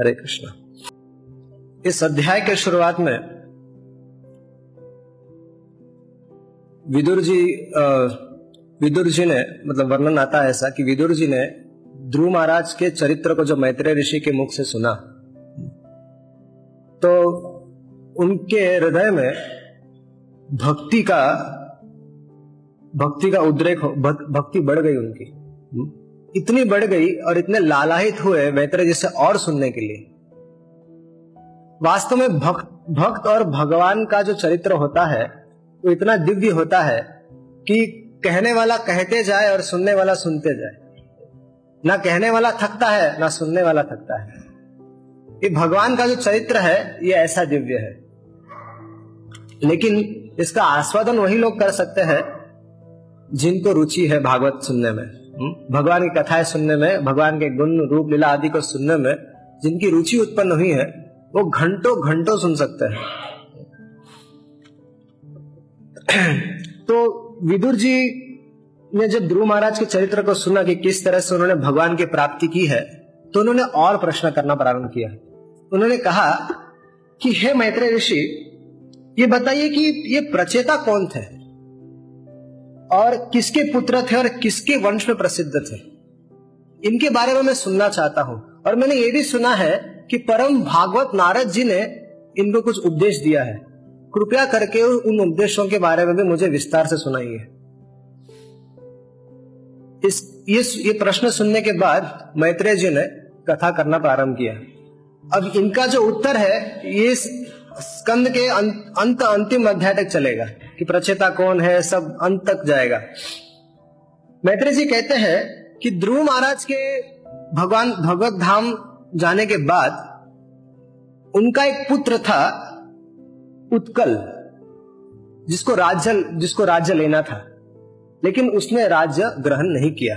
हरे कृष्णा। इस अध्याय के शुरुआत में विदुर जी विदुर जी ने मतलब वर्णन आता है ऐसा कि विदुर जी ने ध्रुव महाराज के चरित्र को जो मैत्रेय ऋषि के मुख से सुना तो उनके हृदय में भक्ति का भक्ति का उद्रेक भक्ति बढ़ गई उनकी। इतनी बढ़ गई और इतने लालाहित हुए मैत्रेय जी से और सुनने के लिए। वास्तव में भक्त भक्त और भगवान का जो चरित्र होता है, वो इतना दिव्य होता है कि कहने वाला कहते जाए और सुनने वाला सुनते जाए। ना कहने वाला थकता है, ना सुनने वाला थकता है। ये भगवान का जो चरित्र है, ये ऐसा दिव्य है। लेकिन इसका आस्वादन वही लोग कर सकते हैं जिनको रुचि है भागवत सुनने में? भगवान की कथाएँ सुनने में, भगवान के गुण, रूप, लीला आदि को सुनने में जिनकी रुचि उत्पन्न हुई है, वो घंटों घंटों सुन सकते हैं। तो विदुर जी ने जब ध्रुव महाराज के चरित्र को सुना कि किस तरह से उन्होंने भगवान की प्राप्ति की है तो उन्होंने और प्रश्न करना प्रारंभ किया। उन्होंने कहा कि, हे मैत्रेय ऋषि, ये बताइए कि ये प्रचेता कौन थे? और किसके पुत्र थे और किसके वंश में प्रसिद्ध थे। इनके बारे में मैं सुनना चाहता हूँ। और मैंने ये भी सुना है कि परम भागवत नारद जी ने इनको कुछ उपदेश दिया है। कृपया करके उन उपदेशों के बारे में भी मुझे विस्तार से सुनाइए। इस ये ये प्रश्न सुनने के बाद मैत्रेय जी ने कथा करना प्रारंभ किया। अब इनका जो उत्तर है ये स्कंद के अं, अंत अंतिम अध्याय तक चलेगा। कि प्रचेता कौन है, सब अंत तक जाएगा। मैत्री जी कहते हैं कि ध्रुव महाराज के भगवान भगवत धाम जाने के बाद उनका एक पुत्र था उत्कल, जिसको राज्य जिसको राज्य लेना था, लेकिन उसने राज्य ग्रहण नहीं किया।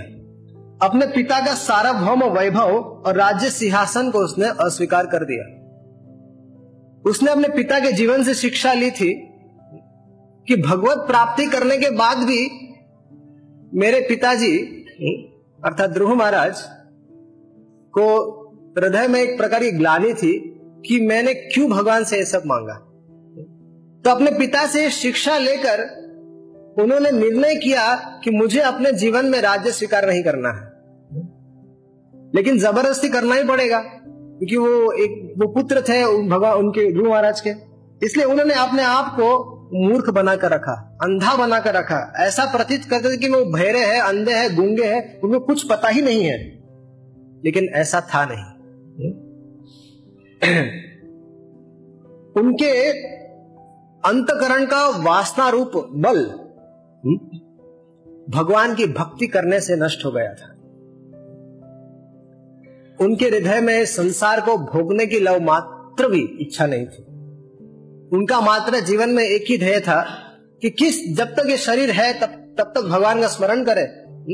अपने पिता का सार्वभौम वैभव और राज्य सिंहासन को उसने अस्वीकार कर दिया। उसने अपने पिता के जीवन से शिक्षा ली थी कि भगवत प्राप्ति करने के बाद भी मेरे पिताजी अर्थात ध्रुव महाराज को हृदय में एक प्रकार की ग्लानी थी कि मैंने क्यों भगवान से ये सब मांगा? तो अपने पिता से शिक्षा लेकर उन्होंने निर्णय किया कि मुझे अपने जीवन में राज्य स्वीकार नहीं करना है। लेकिन ज़बरदस्ती करना ही पड़ेगा, क्योंकि वो एक, वो पुत्र थे भगवान उनके गुरु महाराज के। इसलिए उन्होंने अपने आप को मूर्ख बनाकर रखा, अंधा बनाकर रखा, ऐसा प्रतीत करते थे कि वो भैरे है, अंधे है, गूँगे है, उनको कुछ पता ही नहीं है। लेकिन ऐसा था नहीं। उनके अंतकरण का वासना रूप बल भगवान की भक्ति करने से नष्ट हो गया था। उनके हृदय में संसार को भोगने की लव मात्र भी इच्छा नहीं थी। उनका मात्र जीवन में एक ही ध्येय था कि किस, जब तक ये शरीर है, तब तब तक भगवान का स्मरण करे,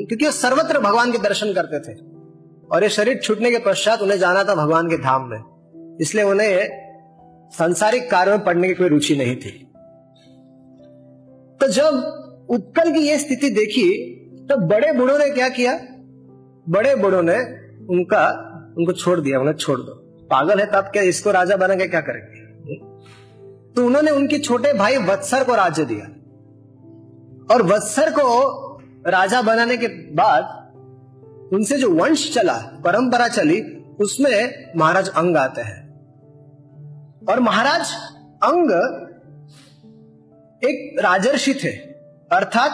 क्योंकि वो सर्वत्र भगवान के दर्शन करते थे। और ये शरीर छूटने के पश्चात उन्हें जाना था भगवान के धाम में। इसलिए उन्हें सांसारिक कार्य में पढ़ने की कोई रुचि नहीं थी। तो जब उत्कल की यह स्थिति देखी तो बड़े बूढ़ों ने क्या किया? बड़े बूढ़ों ने उनका, उनको छोड़ दिया, उन्हें छोड़ दो। पागल है तब क्या इसको राजा बना के क्या करेंगे? तो उन्होंने उनके छोटे भाई वत्सर को राज्य दिया। और वत्सर को राजा बनाने के बाद उनसे जो वंश चला, परंपरा चली, उसमें महाराज अंग आते हैं। और महाराज अंग एक राजर्षि थे, अर्थात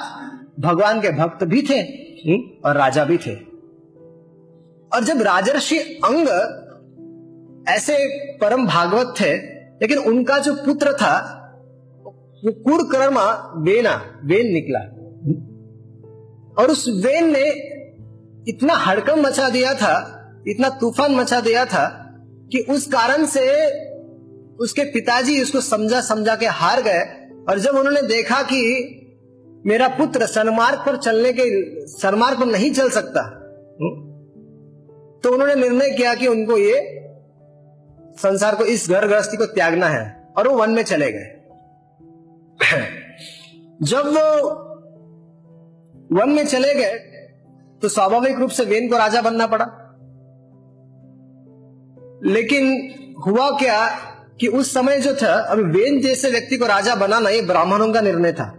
भगवान के भक्त भी थे और राजा भी थे। और जब राजर्षि अंग ऐसे परम भागवत थे लेकिन उनका जो पुत्र था, वो कुरकर्मा वेना, वेन निकला। और उस वेन ने इतना हड़कम मचा दिया था, इतना तूफ़ान मचा दिया था, कि उस कारण से उसके पिताजी उसको समझा समझा के हार गए। और जब उन्होंने देखा कि मेरा पुत्र सनमार्ग पर चलने के, सनमार्ग पर नहीं चल सकता तो उन्होंने निर्णय किया कि उनको ये संसार को इस घर गृहस्थी को त्यागना है और वो वन में चले गए। जब वो वन में चले गए तो स्वाभाविक रूप से वेन को राजा बनना पड़ा। लेकिन हुआ क्या कि उस समय जो था, अभी वेन जैसे व्यक्ति को राजा बनाना ये ब्राह्मणों का निर्णय था।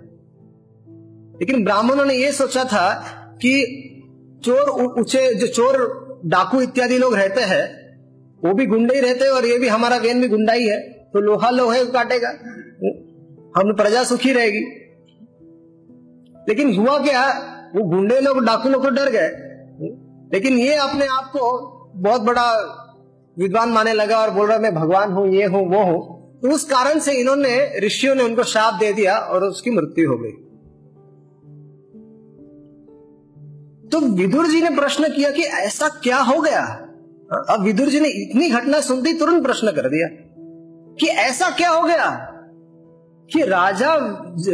लेकिन ब्राह्मणों ने यह सोचा था कि चोर ऊँचे जो चोर, डाकू इत्यादि लोग रहते हैं वो भी गुंडे ही रहते और ये भी हमारा वेन भी गुंडा ही है। तो लोहा लोहे काटेगा। हम प्रजा सुखी रहेगी। लेकिन हुआ क्या? वो गुंडे लोग, डाकू लोग तो डर गए। लेकिन ये अपने आप को बहुत बड़ा विद्वान माने लगा और बोल रहा, मैं भगवान हूँ, ये हूँ, वो हूँ। तो उस कारण से इन्होंने, ऋषियों ने उनको शाप दे दिया और उसकी मृत्यु हो गई। तो विदुर जी ने प्रश्न किया कि ऐसा क्या हो गया? अब विदुर जी ने इतनी घटना सुनती तुरंत प्रश्न कर दिया कि ऐसा क्या हो गया कि राजा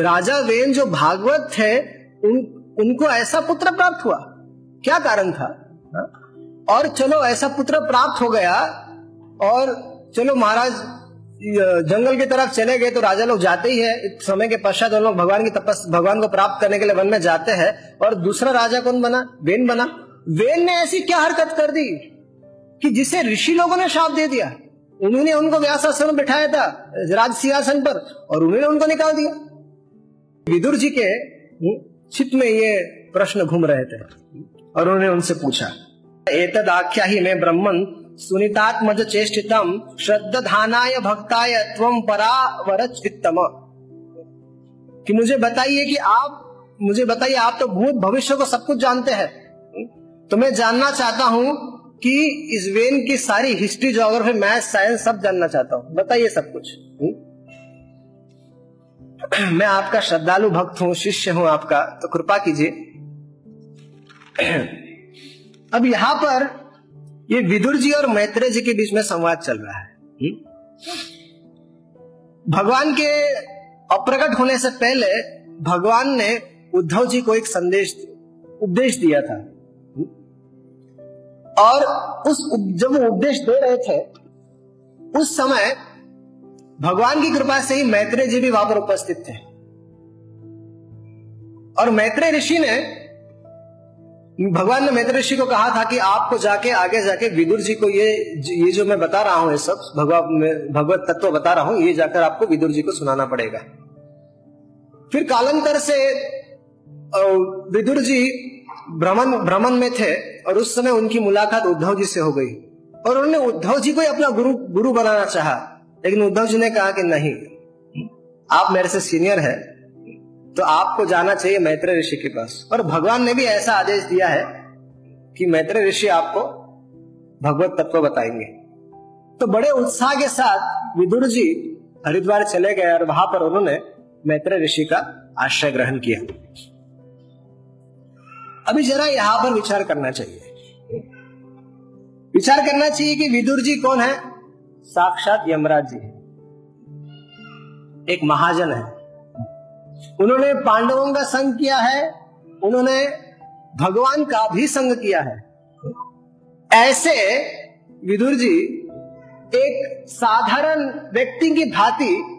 राजा वेन जो भागवत थे उन, उनको ऐसा पुत्र प्राप्त हुआ। क्या कारण था? हा? और चलो ऐसा पुत्र प्राप्त हो गया और चलो महाराज जंगल की तरफ़ चले गए तो राजा लोग जाते ही है। समय के पश्चात लोग भगवान की तपस भगवान को प्राप्त करने के लिए वन में जाते हैं और दूसरा राजा कौन बना? वेन बना। वेन ने ऐसी क्या हरकत कर दी? कि जिसे ऋषि लोगों ने शाप दे दिया, उन्होंने उनको व्यास आश्रम बिठाया था, राज सिंहासन पर, और उन्होंने उनको निकाल दिया। विदुर जी के चित्त में ये प्रश्न घूम रहे थे, और उन्होंने उनसे पूछा, एतद आख्या ही मैं ब्रह्मन सुनितात्मज चेष्टितम श्रद्धानाय भक्ताय त्वम परावर चित्तम कि मुझे बताइए कि आप, मुझे बताइए, आप तो भूत भविष्य को सब कुछ जानते हैं। तो मैं जानना चाहता हूँ कि इस वेन की सारी हिस्ट्री जोग्राफी मैथ साइंस सब जानना चाहता हूँ। बताइए सब कुछ। हुँ? मैं आपका श्रद्धालु भक्त हूँ, शिष्य हूँ आपका तो कृपा कीजिए। अब यहाँ पर ये विदुर जी और मैत्रेय जी के बीच में संवाद चल रहा है। हुँ? भगवान के अप्रकट होने से पहले भगवान ने उद्धव जी को एक संदेश, उपदेश दिया था। और उस जब वो उपदेश दे रहे थे, उस समय भगवान की कृपा से ही मैत्रेय जी भी वहाँ पर उपस्थित थे। और मैत्रेय ऋषि ने, भगवान ने मैत्र ऋषि को कहा था कि आपको जाके, आगे जाके विदुर जी को ये ये जो मैं बता रहा हूँ, ये सब भगवत भगवत तत्व बता रहा हूँ, ये जाकर आपको विदुर जी को सुनाना पड़ेगा। फिर कालांतर से विदुर जी भ्रमण भ्रमण में थे और उस समय उनकी मुलाकात उद्धव जी से हो गई। और उन्होंने उद्धव जी को ही अपना गुरु गुरु बनाना चाहा, लेकिन उद्धव जी ने कहा कि नहीं, आप मेरे से सीनियर है तो आपको जाना चाहिए मैत्र ऋषि के पास। और भगवान ने भी ऐसा आदेश दिया है कि मैत्र ऋषि आपको भगवत तत्व बताएँगे। तो बड़े उत्साह के साथ विदुर जी हरिद्वार चले गए और वहाँ पर उन्होंने मैत्र ऋषि का आश्रय ग्रहण किया। अभी जरा यहाँ पर विचार करना चाहिए। विचार करना चाहिए कि विदुर जी कौन है? साक्षात यमराज जी है। एक महाजन है। उन्होंने पांडवों का संग किया है, उन्होंने भगवान का भी संग किया है। ऐसे विदुर जी एक साधारण व्यक्ति की भांति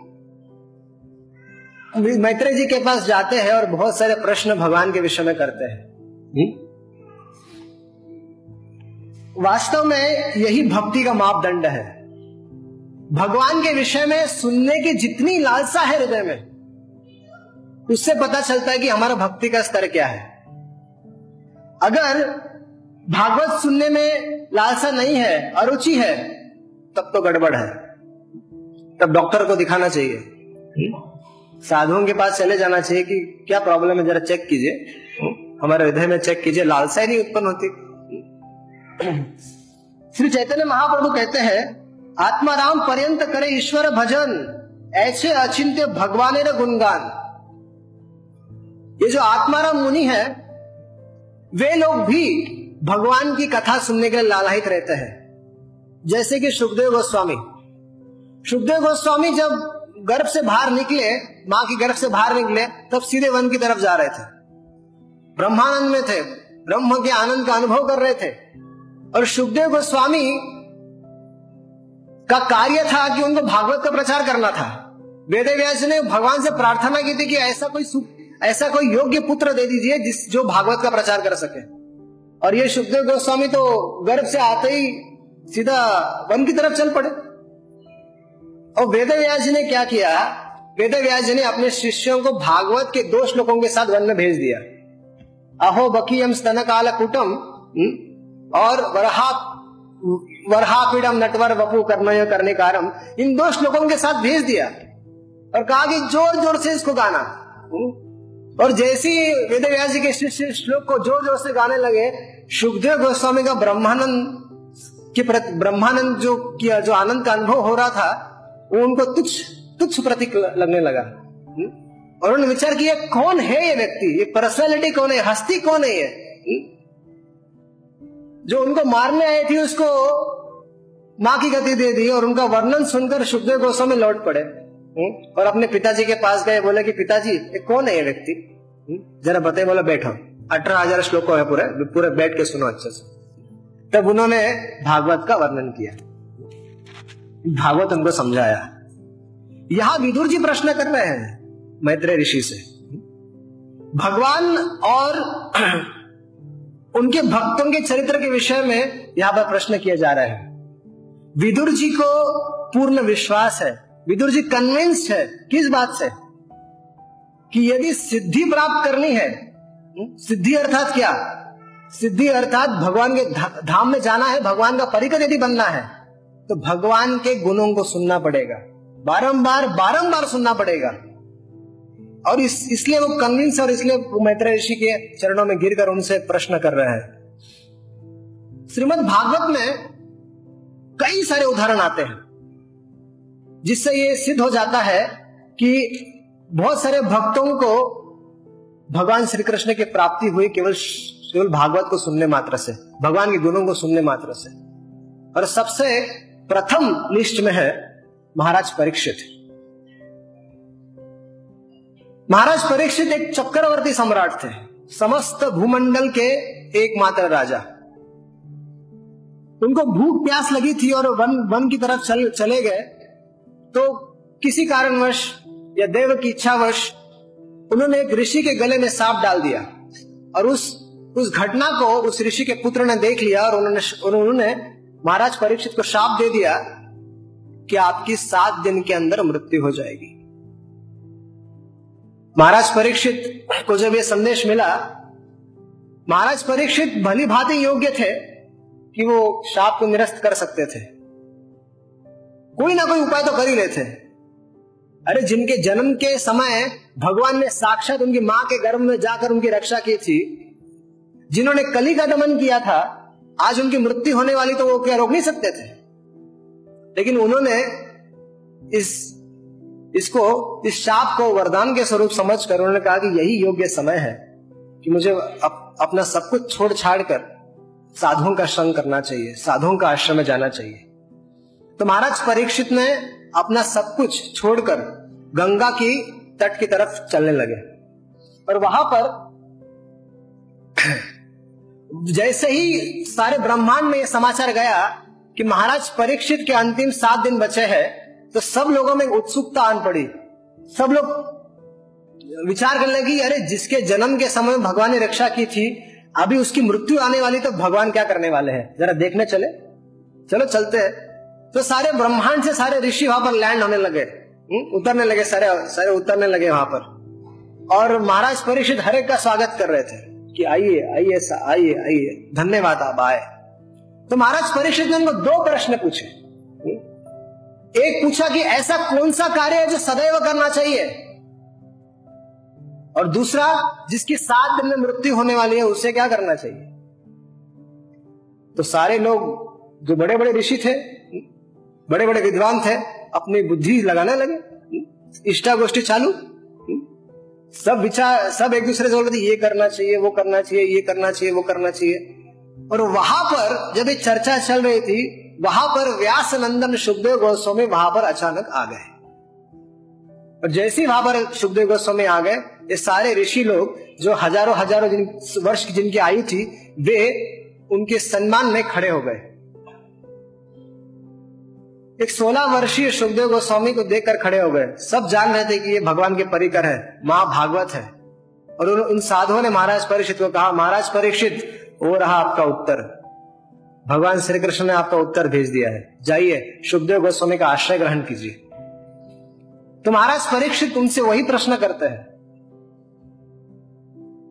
मैत्रेय जी के पास जाते हैं और बहुत सारे प्रश्न भगवान के विषय में करते हैं। हम्म? वास्तव में यही भक्ति का मापदंड है। भगवान के विषय में सुनने की जितनी लालसा है हृदय में उससे पता चलता है कि हमारा भक्ति का स्तर क्या है। अगर भागवत सुनने में लालसा नहीं है अरुचि है तब तो गड़बड़ है। तब डॉक्टर को दिखाना चाहिए। साधुओं के पास चले जाना चाहिए कि क्या प्रॉब्लम है जरा चेक कीजिए। हमारे हृदय में चेक कीजिए, लालसा ही नहीं उत्पन्न होती। श्री चैतन्य महाप्रभु कहते हैं आत्माराम पर्यंत करे ईश्वर भजन, ऐसे अचिंत्य भगवान गुणगान। ये जो आत्माराम मुनि है, वे लोग भी भगवान की कथा सुनने के लिए लालाहित रहते हैं। जैसे कि सुखदेव गोस्वामी। सुखदेव गोस्वामी जब गर्भ से बाहर निकले, माँ की गर्भ से बाहर निकले, तब सीधे वन की तरफ़ जा रहे थे। ब्रह्मानंद में थे, ब्रह्म के आनंद का अनुभव कर रहे थे। और सुखदेव गोस्वामी का कार्य था कि उनको भागवत का प्रचार करना था। वेद व्यास ने भगवान से प्रार्थना की थी कि ऐसा कोई सुख, ऐसा कोई योग्य पुत्र दे दीजिए जिस, जो भागवत का प्रचार कर सके। और ये सुखदेव गोस्वामी तो गर्भ से आते ही सीधा वन की तरफ़ चल पड़े। और वेद व्यास ने क्या किया? वेद व्यास ने अपने शिष्यों को भागवत के दो श्लोकों के साथ वन में भेज दिया। अहो बकीयम स्तन काल कुटम और वरहा वरहापीडम नटवर वपु कर्मय करने कारम इन दो श्लोकों के साथ भेज दिया। और कहा कि ज़ोर ज़ोर से इसको गाना और जैसी वेद व्यास जी के श्लोक को ज़ोर ज़ोर से गाने लगे, सुखदेव गोस्वामी का ब्रह्मानंद, के प्रति, ब्रह्मानंद जो किया, जो आनंद का अनुभव हो रहा था, वो उनको तुच्छ तुच्छ प्रतीक लगने लगा और उन्होंने विचार किया, कौन है ये व्यक्ति? ये पर्सनैलिटी कौन है? हस्ती कौन है ये? जो उनको मारने आई थी, उसको माँ की गति दे दी और उनका वर्णन सुनकर सुखदेव गोस्वामी लौट पड़े। और अपने पिताजी के पास गए, बोले कि पिताजी, ये कौन है ये व्यक्ति? जरा बताए बोला, बैठो। अठारह हज़ार श्लोक है पूरे पूरे बैठ के सुनो अच्छे से। तब उन्होंने भागवत का वर्णन किया। भागवत उनको समझाया। यहाँ विदुर जी प्रश्न कर रहे हैं। मैत्रेय ऋषि से। भगवान और उनके भक्तों के चरित्र के विषय में यहाँ पर प्रश्न किया जा रहा है। विदुर जी को पूर्ण विश्वास है। विदुर जी कन्विंस्ड है किस बात से? कि यदि सिद्धि प्राप्त करनी है, सिद्धि अर्थात क्या? सिद्धि अर्थात भगवान के धाम में जाना है, भगवान का परिकर यदि बनना है तो भगवान के गुणों को सुनना पड़ेगा। बारंबार बारंबार सुनना पड़ेगा। और इस, इसलिए वो कन्विंस और इसलिए वो मैत्रेय ऋषि के चरणों में गिरकर उनसे प्रश्न कर रहे हैं। श्रीमद भागवत में कई सारे उदाहरण आते हैं, जिससे ये सिद्ध हो जाता है कि बहुत सारे भक्तों को भगवान श्री कृष्ण की प्राप्ति हुई केवल केवल भागवत को सुनने मात्र से, भगवान के गुणों को सुनने मात्र से। और सबसे प्रथम लिस्ट में है महाराज परीक्षित। महाराज परीक्षित एक चक्रवर्ती सम्राट थे, समस्त भूमंडल के एकमात्र राजा। उनको भूख प्यास लगी थी और वन वन की तरफ़ चल, चले गए। तो किसी कारणवश या देव की इच्छावश उन्होंने एक ऋषि के गले में सांप डाल दिया और उस उस घटना को उस ऋषि के पुत्र ने देख लिया और उन्होंने उन्होंने महाराज परीक्षित को शाप दे दिया कि आपकी सात दिन के अंदर मृत्यु हो जाएगी। महाराज परीक्षित को जब यह संदेश मिला, महाराज परीक्षित भली भांति योग्य थे कि वो शाप को निरस्त कर सकते थे। कोई ना कोई उपाय तो कर ही लेते। अरे जिनके जन्म के समय भगवान ने साक्षात उनकी माँ के गर्भ में जाकर उनकी रक्षा की थी, जिन्होंने कली का दमन किया था, आज उनकी मृत्यु होने वाली तो वो क्या रोक नहीं सकते थे। लेकिन उन्होंने इस इसको इस शाप को वरदान के स्वरूप समझ कर उन्होंने कहा कि यही योग्य समय है कि मुझे अप, अपना सब कुछ छोड़ छाड़ कर साधुओं का संग करना चाहिए साधुओं का आश्रम में जाना चाहिए। तो महाराज परीक्षित ने अपना सब कुछ छोड़कर गंगा की तट की तरफ़ चलने लगे। और वहाँ पर जैसे ही सारे ब्रह्मांड में यह समाचार गया कि महाराज परीक्षित के अंतिम सात दिन बचे हैं तो सब लोगों में उत्सुकता आन पड़ी। सब लोग विचार करने लगी अरे जिसके जन्म के समय भगवान ने रक्षा की थी अभी उसकी मृत्यु आने वाली तो भगवान क्या करने वाले हैं? जरा देखने चले। चलो चलते हैं। तो सारे ब्रह्मांड से सारे ऋषि वहाँ पर लैंड होने लगे। हम्म, उतरने लगे सारे सारे उतरने लगे वहाँ पर। और महाराज परीक्षित हरेक का स्वागत कर रहे थे कि आइए आइए आइए आइए। धन्यवाद आप आए। तो महाराज परीक्षित ने उनको दो प्रश्न पूछे। एक पूछा कि ऐसा कौन सा कार्य है जो सदैव करना चाहिए? और दूसरा, जिसकी सात दिन में मृत्यु होने वाली है, उसे क्या करना चाहिए? तो सारे लोग जो बड़े बड़े ऋषि थे बड़े बड़े विद्वान थे, अपनी बुद्धि लगाने लगे। इष्टा गोष्ठी चालू। सब विचार, सब एक दूसरे से बोल रहे थे, ये करना चाहिए, वो करना चाहिए, ये करना चाहिए, वो करना चाहिए। और वहाँ पर जब ये चर्चा चल रही थी वहाँ पर व्यास नंदन सुखदेव गोस्वामी वहाँ पर अचानक आ गए। और जैसे ही वहाँ पर सुखदेव गोस्वामी आ गए, ये सारे ऋषि लोग जो हज़ारों हज़ारों जिन वर्ष की जिनकी आयु थी, वे उनके सम्मान में खड़े हो गए। एक सोलह वर्षीय सुखदेव गोस्वामी को देखकर खड़े हो गए। सब जान रहे थे कि ये भगवान के परिकर है, माँ भागवत है। और उन साधुओं ने महाराज परीक्षित को कहा, महाराज परीक्षित वो रहा आपका उत्तर। भगवान श्री कृष्ण ने आपका उत्तर भेज दिया है। जाइए सुखदेव गोस्वामी का आश्रय ग्रहण कीजिए। तो महाराज परीक्षित उनसे वही प्रश्न करते हैं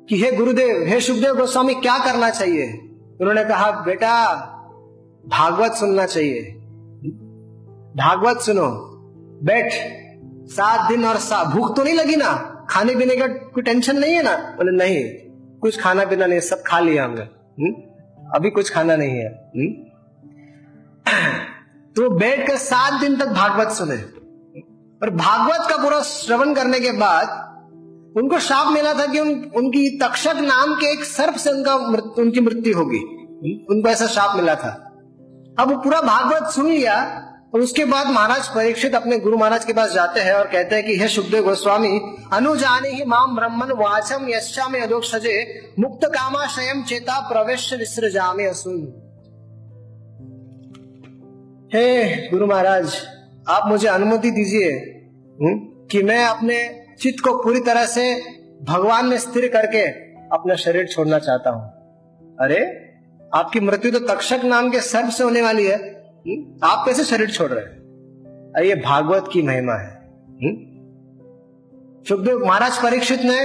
कि हे गुरुदेव, हे सुखदेव गोस्वामी, क्या करना चाहिए? उन्होंने कहा, बेटा, भागवत सुनना चाहिए। भागवत सुनो। बैठ। सात दिन और सात भूख तो नहीं लगी ना? खाने पीने का कोई टेंशन नहीं है ना? बोले, नहीं। कुछ खाना पीना नहीं, सब खा लिया हमने हम्म? अभी कुछ खाना नहीं है? हम्म? तो बैठ कर सात दिन तक भागवत सुने और भागवत का पूरा श्रवण करने के बाद उनको शाप मिला था कि उन, उनकी तक्षक नाम के एक सर्प से उनका उनकी मृत्यु होगी उनको ऐसा शाप मिला था अब वो पूरा भागवत सुन लिया और उसके बाद महाराज परीक्षित अपने गुरु महाराज के पास जाते हैं और कहते हैं कि हे सुखदेव गोस्वामी अनुजाने ही माम ब्रह्मन वाचम यशा में अदोक सजे मुक्त कामाशयम चेता प्रवेश विसृजामे असुन हे गुरु महाराज आप मुझे अनुमति दीजिए हम्म, कि मैं अपने चित्त को पूरी तरह से भगवान में स्थिर करके अपना शरीर छोड़ना चाहता हूँ। अरे आपकी मृत्यु तो तक्षक नाम के सर्प से होने वाली है। हम्म? आप कैसे शरीर छोड़ रहे हैं अरे, ये भागवत की महिमा है? सुखदेव महाराज परीक्षित ने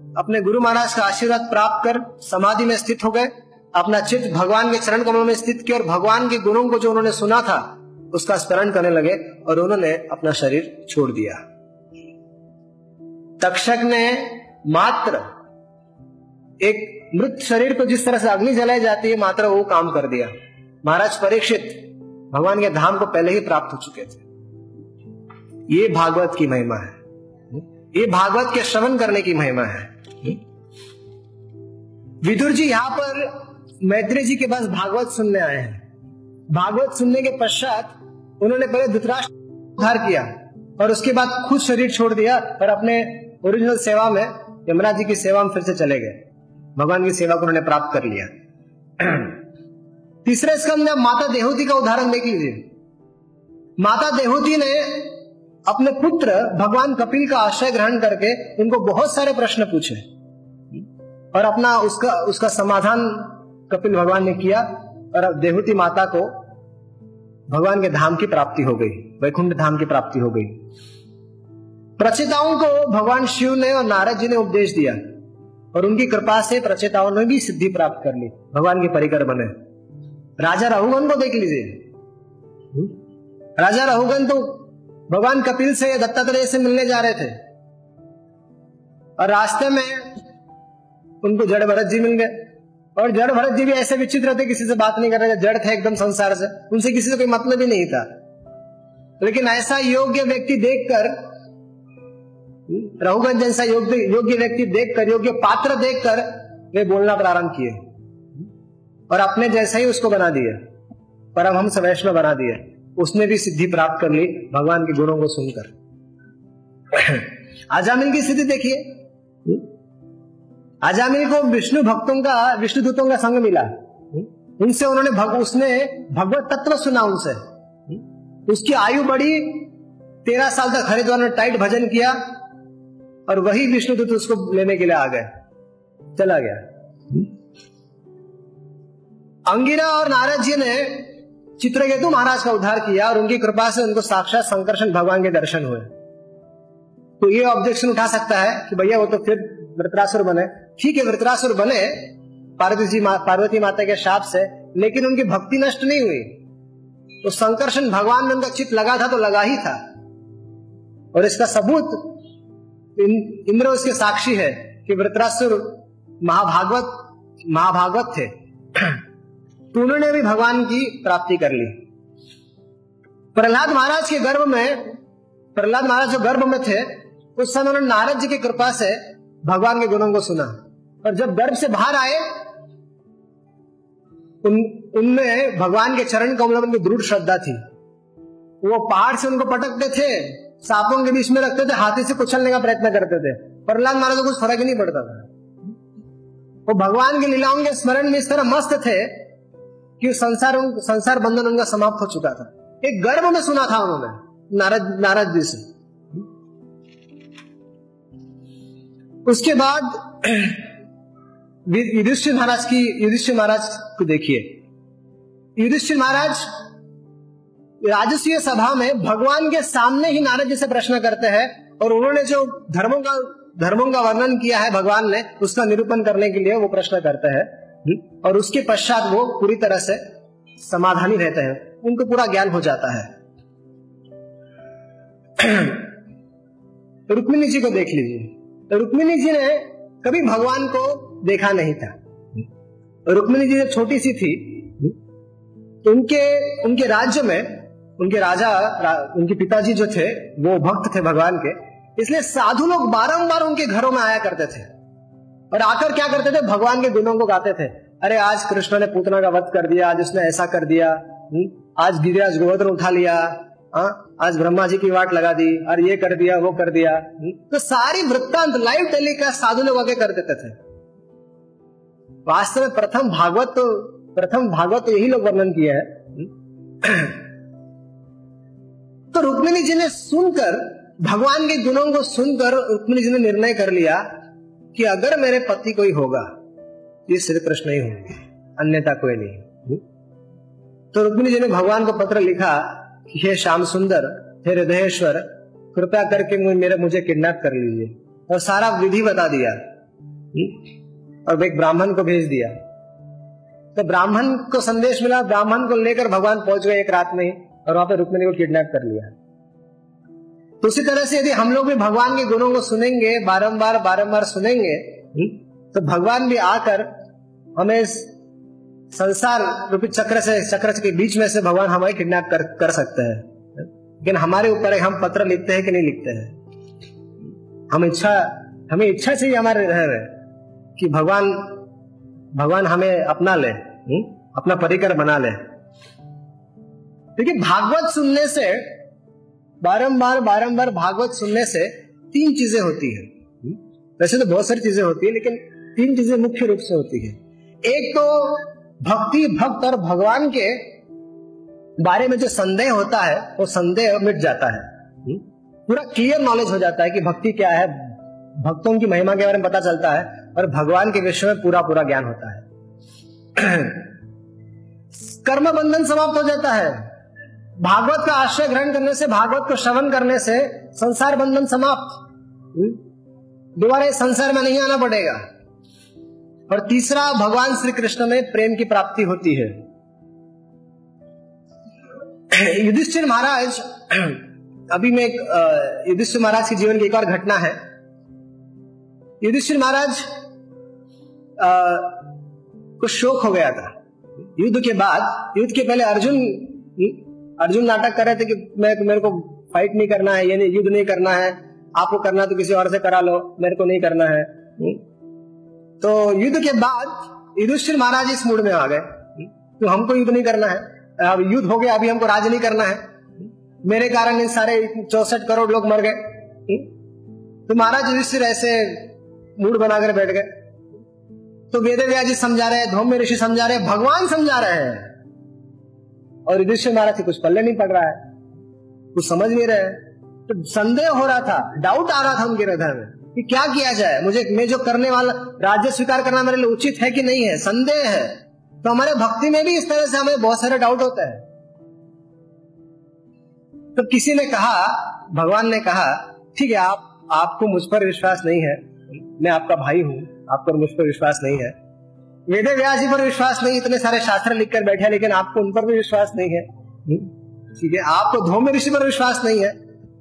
अपने गुरु महाराज का आशीर्वाद प्राप्त कर समाधि में स्थित हो गए अपना चित्त भगवान के चरण कमलों में स्थित किया और भगवान के गुणों को जो उन्होंने सुना था, उसका स्मरण करने लगे और उन्होंने अपना शरीर छोड़ दिया तक्षक ने मात्र एक मृत शरीर को जिस तरह से अग्नि जलाई जाती है, मात्र वो काम कर दिया महाराज परीक्षित भगवान के धाम को पहले ही प्राप्त हो चुके थे। ये भागवत की महिमा है। ये भागवत के श्रवण करने की महिमा है। विदुर जी, यहाँ पर मैत्री जी के पास भागवत सुनने आए हैं। भागवत सुनने के पश्चात उन्होंने पहले धृतराष्ट्र उद्धार किया और उसके बाद खुद शरीर छोड़ दिया और अपने ओरिजिनल सेवा में यमराज जी की सेवा में फिर से चले गए। भगवान की सेवा को उन्होंने प्राप्त कर लिया। तीसरे स्कंद में माता देहूती का उदाहरण देख लीजिए माता देहूती ने अपने पुत्र भगवान कपिल का आश्रय ग्रहण करके उनको बहुत सारे प्रश्न पूछे। और अपना उसका उसका समाधान कपिल भगवान ने किया और देहूति माता को भगवान के धाम की प्राप्ति हो गई, वैकुंठ धाम की प्राप्ति हो गई। प्रचेताओं को भगवान शिव ने और नारद जी ने उपदेश दिया और उनकी कृपा से प्रचेताओं ने भी सिद्धि प्राप्त कर ली, भगवान के परिकर बने। राजा रहुगन को देख लीजिए? राजा रहुगन तो भगवान कपिल से दत्तात्रेय से मिलने जा रहे थे। और रास्ते में उनको जड़ भरत जी मिल गए। और जड़ भरत जी भी ऐसे विचित्र थे, किसी से बात नहीं कर रहे थे, जड़ थे एकदम संसार से। उनसे किसी से कोई मतलब ही नहीं था। लेकिन ऐसा योग्य व्यक्ति देखकर रहुगन जैसा योग्य योग्य व्यक्ति देखकर, योग्य पात्र देखकर वे बोलना प्रारंभ किए। और अपने जैसा ही उसको बना दिया। परमहंस वैष्णव बना दिया उसने भी सिद्धि प्राप्त कर ली भगवान के गुणों को सुनकर। आजामिल की स्थिति देखिए। आजामिल को विष्णु भक्तों का विष्णु दूतों का संग मिला। उनसे उन्होंने भग, उसने भगवत तत्व सुना उनसे। उसकी आयु बढ़ी। तेरह साल तक हरिद्वार में टाइट भजन किया और वही विष्णु दूत उसको लेने के लिए आ गए। चला गया। अंगिरा और नारद जी ने चित्रकेतु महाराज का उद्धार किया और उनकी कृपा से उनको साक्षात संकर्षण भगवान के दर्शन हुए। तो ये ऑब्जेक्शन उठा सकता है कि भैया वो तो फिर वृत्रासुर बने। ठीक है वृत्रासुर बने पार्वती जी मा, पार्वती माता के शाप से लेकिन उनकी भक्ति नष्ट नहीं हुई। तो संकर्षण भगवान में उनका चित्त लगा था तो लगा ही था। और इसका सबूत इन, इंद्र उसके साक्षी है कि वृत्रासुर महाभागवत महाभागवत थे। उन्होंने भी भगवान की प्राप्ति कर ली। प्रहलाद महाराज के गर्भ में, प्रहलाद महाराज जो गर्भ में थे, उस समय उन्होंने नारद जी की कृपा से भगवान के गुणों को सुना। और जब गर्भ से बाहर आए, उन, उनमें भगवान के चरण कमलों में दृढ़ श्रद्धा थी। वो पहाड़ से उनको पटकते थे, सांपों के बीच में रखते थे, हाथी से कुचलने का प्रयत्न करते थे। प्रहलाद महाराज को कुछ फ़र्क ही नहीं पड़ता था। वो भगवान की लीलाओं के स्मरण में इस तरह मस्त थे कि संसार संसार बंधन उनका समाप्त हो चुका था। एक गर्भ में सुना था उन्होंने, नारद नारद जी से। उसके बाद युधिष्ठिर महाराज की, युधिष्ठिर महाराज को देखिए। युधिष्ठिर महाराज राजस्वीय सभा में भगवान के सामने ही नारद जी से प्रश्न करते हैं, और उन्होंने जो धर्मों का धर्मों का वर्णन किया है भगवान ने, उसका निरूपण करने के लिए वो प्रश्न करते हैं। और उसके पश्चात वो पूरी तरह से समाधानी रहते हैं। उनको पूरा ज्ञान हो जाता है। रुक्मिणी जी को देख लीजिए। रुक्मिणी जी ने कभी भगवान को देखा नहीं था। रुक्मिणी जी जब छोटी सी थी तो उनके उनके राज्य में उनके राजा रा, उनके पिताजी जो थे वो भक्त थे भगवान के इसलिए साधु लोग बारंबार उनके घरों में आया करते थे। और आकर क्या करते थे? भगवान के गुणों को गाते थे। अरे आज कृष्ण ने पूतना का वध कर दिया आज उसने ऐसा कर दिया हम्म, आज गिरिराज गोवर्धन उठा लिया आ, हाँ, आज ब्रह्मा जी की वाट लगा दी और ये कर दिया वो कर दिया हम्म, तो सारी वृत्तांत लाइव टेलीकास्ट साधु लोग आगे कर देते थे। वास्तव में प्रथम भागवत तो प्रथम भागवत तो यही लोग वर्णन किया है हम्म। तो रुक्मिणी जी ने सुनकर भगवान के गुणों को सुनकर रुक्मिणी जी ने निर्णय कर लिया कि अगर मेरे पति कोई होगा ये श्री कृष्ण ही होंगे अन्यथा कोई नहीं। तो रुक्मिणी जी ने भगवान को पत्र लिखा कि हे श्याम सुंदर हे हृदयेश्वर कृपया करके मेरे मुझे किडनैप कर लीजिए। और सारा विधि बता दिया। और एक ब्राह्मण को भेज दिया। तो ब्राह्मण को संदेश मिला ब्राह्मण को लेकर भगवान पहुँच गए एक रात में और वहाँ पर रुक्मिणी को किडनैप कर लिया। तो उसी तरह से यदि हम लोग भी भगवान के गुणों को सुनेंगे बारंबार बारंबार सुनेंगे तो भगवान भी आकर हमें संसार रूपी चक्र से चक्र के बीच में से भगवान हमें किडनैप कर, कर सकते हैं। लेकिन हमारे ऊपर है हम पत्र लिखते हैं कि नहीं लिखते हैं? हम इच्छा हमें इच्छा चाहिए हमारे रह रहे कि भगवान भगवान हमें अपना ले अपना परिकर बना ले। देखिए भागवत सुनने से बारंबार बारंबार भागवत सुनने से तीन चीज़ें होती है। वैसे तो बहुत सारी चीज़ें होती है, लेकिन तीन चीज़ें मुख्य रूप से होती है। एक तो भक्ति, भक्त और भगवान के बारे में जो संदेह होता है, वो संदेह मिट जाता है। हम्म? पूरा क्लियर नॉलेज हो जाता है कि भक्ति क्या है। भक्तों की महिमा के बारे में पता चलता है और भगवान के विषय में पूरा पूरा ज्ञान होता है। कर्म बंधन समाप्त हो जाता है। भागवत का आश्रय ग्रहण करने से, भागवत को श्रवण करने से संसार बंधन समाप्त? दोबारा संसार में नहीं आना पड़ेगा। और तीसरा, भगवान श्री कृष्ण में प्रेम की प्राप्ति होती है। युधिष्ठिर महाराज, अभी में युधिष्ठिर महाराज के जीवन की एक और घटना है। युधिष्ठिर महाराज को शोक हो गया था। युद्ध के बाद, युद्ध के पहले अर्जुन अर्जुन नाटक कर रहे थे कि मैं, मेरे को फाइट नहीं करना है, ये युद्ध नहीं करना है, आपको करना तो किसी और से करा लो, मेरे को नहीं करना है। तो युद्ध के बाद युधिष्ठिर महाराज इस मूड में आ गए तो हमको युद्ध नहीं करना है, अब युद्ध हो गया, अभी हमको राज नहीं करना है। मेरे कारण इन सारे चौसठ करोड़ लोग मर गए। तो महाराज युधिष्ठिर ऐसे मूड बनाकर बैठ गए। तो वेद व्याजी समझा रहे, धौम्य ऋषि समझा रहे, भगवान समझा रहे हैं। और युधिष्ठिर महाराज से कुछ पल्ले नहीं पड़ रहा है। कुछ समझ नहीं रहे तो संदेह हो रहा था डाउट आ रहा था उनके हृदय में कि क्या किया जाए। मुझे, मैं जो करने वाला, राज्य स्वीकार करना मेरे लिए उचित है कि नहीं है? संदेह है। तो हमारे भक्ति में भी इस तरह से हमें बहुत सारे डाउट होता है। तो किसी ने कहा, भगवान ने कहा, ठीक है, आप, आपको मुझ पर विश्वास नहीं है। मैं आपका भाई हूँ आप पर मुझ पर विश्वास नहीं है। वेदे व्यास जी पर विश्वास नहीं, इतने सारे शास्त्र लिखकर बैठे लेकिन आपको उन पर भी विश्वास नहीं है। ठीक है, आपको धूम ऋषि पर विश्वास नहीं है।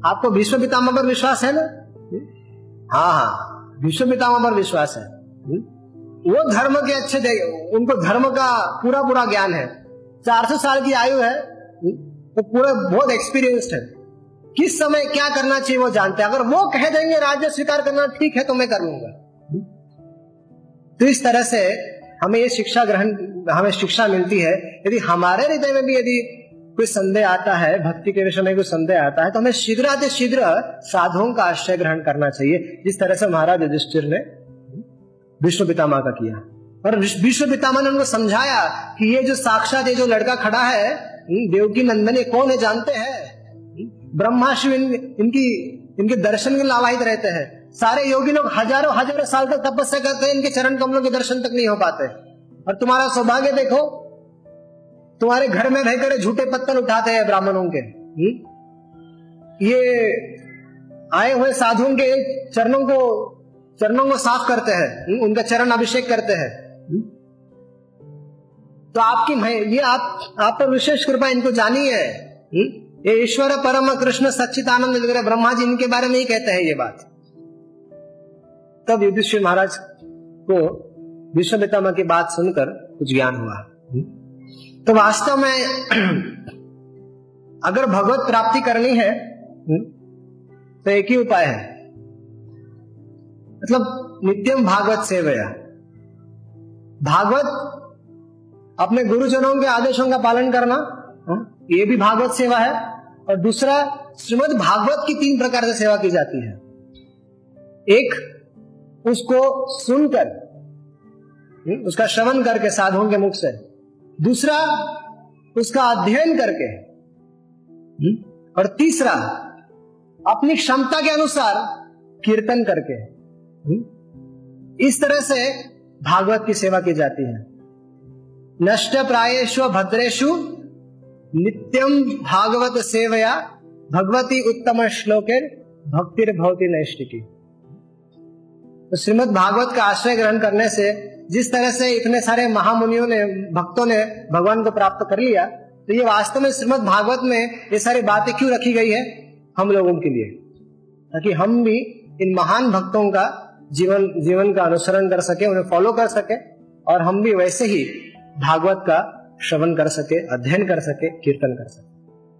आपको विश्व पितामह पर विश्वास है ना? हाँ हाँ विश्व पितामह पर विश्वास है। हम्म? वो धर्म के अच्छे उनको धर्म का पूरा पूरा ज्ञान है। चार सौ साल की आयु है हम्म? तो पूरे बहुत एक्सपीरियंस्ड है। किस समय क्या करना चाहिए वो जानते हैं। अगर वो कह देंगे, राज्य स्वीकार करना ठीक है तो मैं कर लूँगा। हम्म? तो इस तरह से हमें ये शिक्षा ग्रहण हमें शिक्षा मिलती है। यदि हमारे हृदय में भी यदि कोई संदेह आता है भक्ति के विषय में कोई संदेह आता है तो हमें शीघ्र शीघ्र साधुओं का आश्रय ग्रहण करना चाहिए। जिस तरह से महाराज युधिष्ठिर ने विश्व पितामा का किया। और विश्व पितामा ने उनको समझाया कि ये जो साक्षात ये जो लड़का खड़ा है देवकी नंदन कौन है जानते हैं? ब्रह्मा शिव इन, इनकी इनके दर्शन के लावाहित रहते हैं। सारे योगी लोग हज़ारों हज़ारों साल तक तपस्या करते हैं, इनके चरण कमलों के दर्शन तक नहीं हो पाते। और तुम्हारा सौभाग्य देखो, तुम्हारे घर में रहकर झूठे पत्थर उठाते हैं ब्राह्मणों के। हुँ? ये आए हुए साधुओं के चरणों को चरणों को साफ़ करते हैं उनका चरण अभिषेक करते हैं। तो आपकी ये आप आप पर विशेष कृपा इनको जानी है। ये ईश्वर परम कृष्ण सच्चिदानंद ब्रह्मा जी, इनके बारे में ही कहते हैं ये बात। तब युधिष्ठिर महाराज को विश्व पितामह की बात सुनकर कुछ ज्ञान हुआ। तो वास्तव में अगर भगवत प्राप्ति करनी है तो एक ही उपाय है। मतलब नित्यम भागवत सेवया। भागवत अपने गुरुजनों के आदेशों का पालन करना हाँ, ये भी भागवत सेवा है। और दूसरा श्रीमद भागवत की तीन प्रकार से सेवा की जाती है। एक उसको सुनकर हम्म, उसका श्रवण करके साधुओं के मुख से। दूसरा उसका अध्ययन करके हम्म, और तीसरा अपनी क्षमता के अनुसार कीर्तन करके हम्म, इस तरह से भागवत की सेवा की जाती है। नष्ट प्रायेशु भद्रेशु नित्यम भागवत सेवया भगवती उत्तम श्लोके भक्तिर भवती नैष्टिकी तो श्रीमद भागवत का आश्रय ग्रहण करने से, जिस तरह से इतने सारे महामुनियों ने, भक्तों ने भगवान को प्राप्त कर लिया तो ये वास्तव में श्रीमद भागवत में ये सारी बातें क्यों रखी गई है? हम लोगों के लिए। ताकि हम भी इन महान भक्तों का जीवन जीवन का अनुसरण कर सके, उन्हें फॉलो कर सके, और हम भी वैसे ही भागवत का श्रवण कर सके, अध्ययन कर सके, कीर्तन कर सके।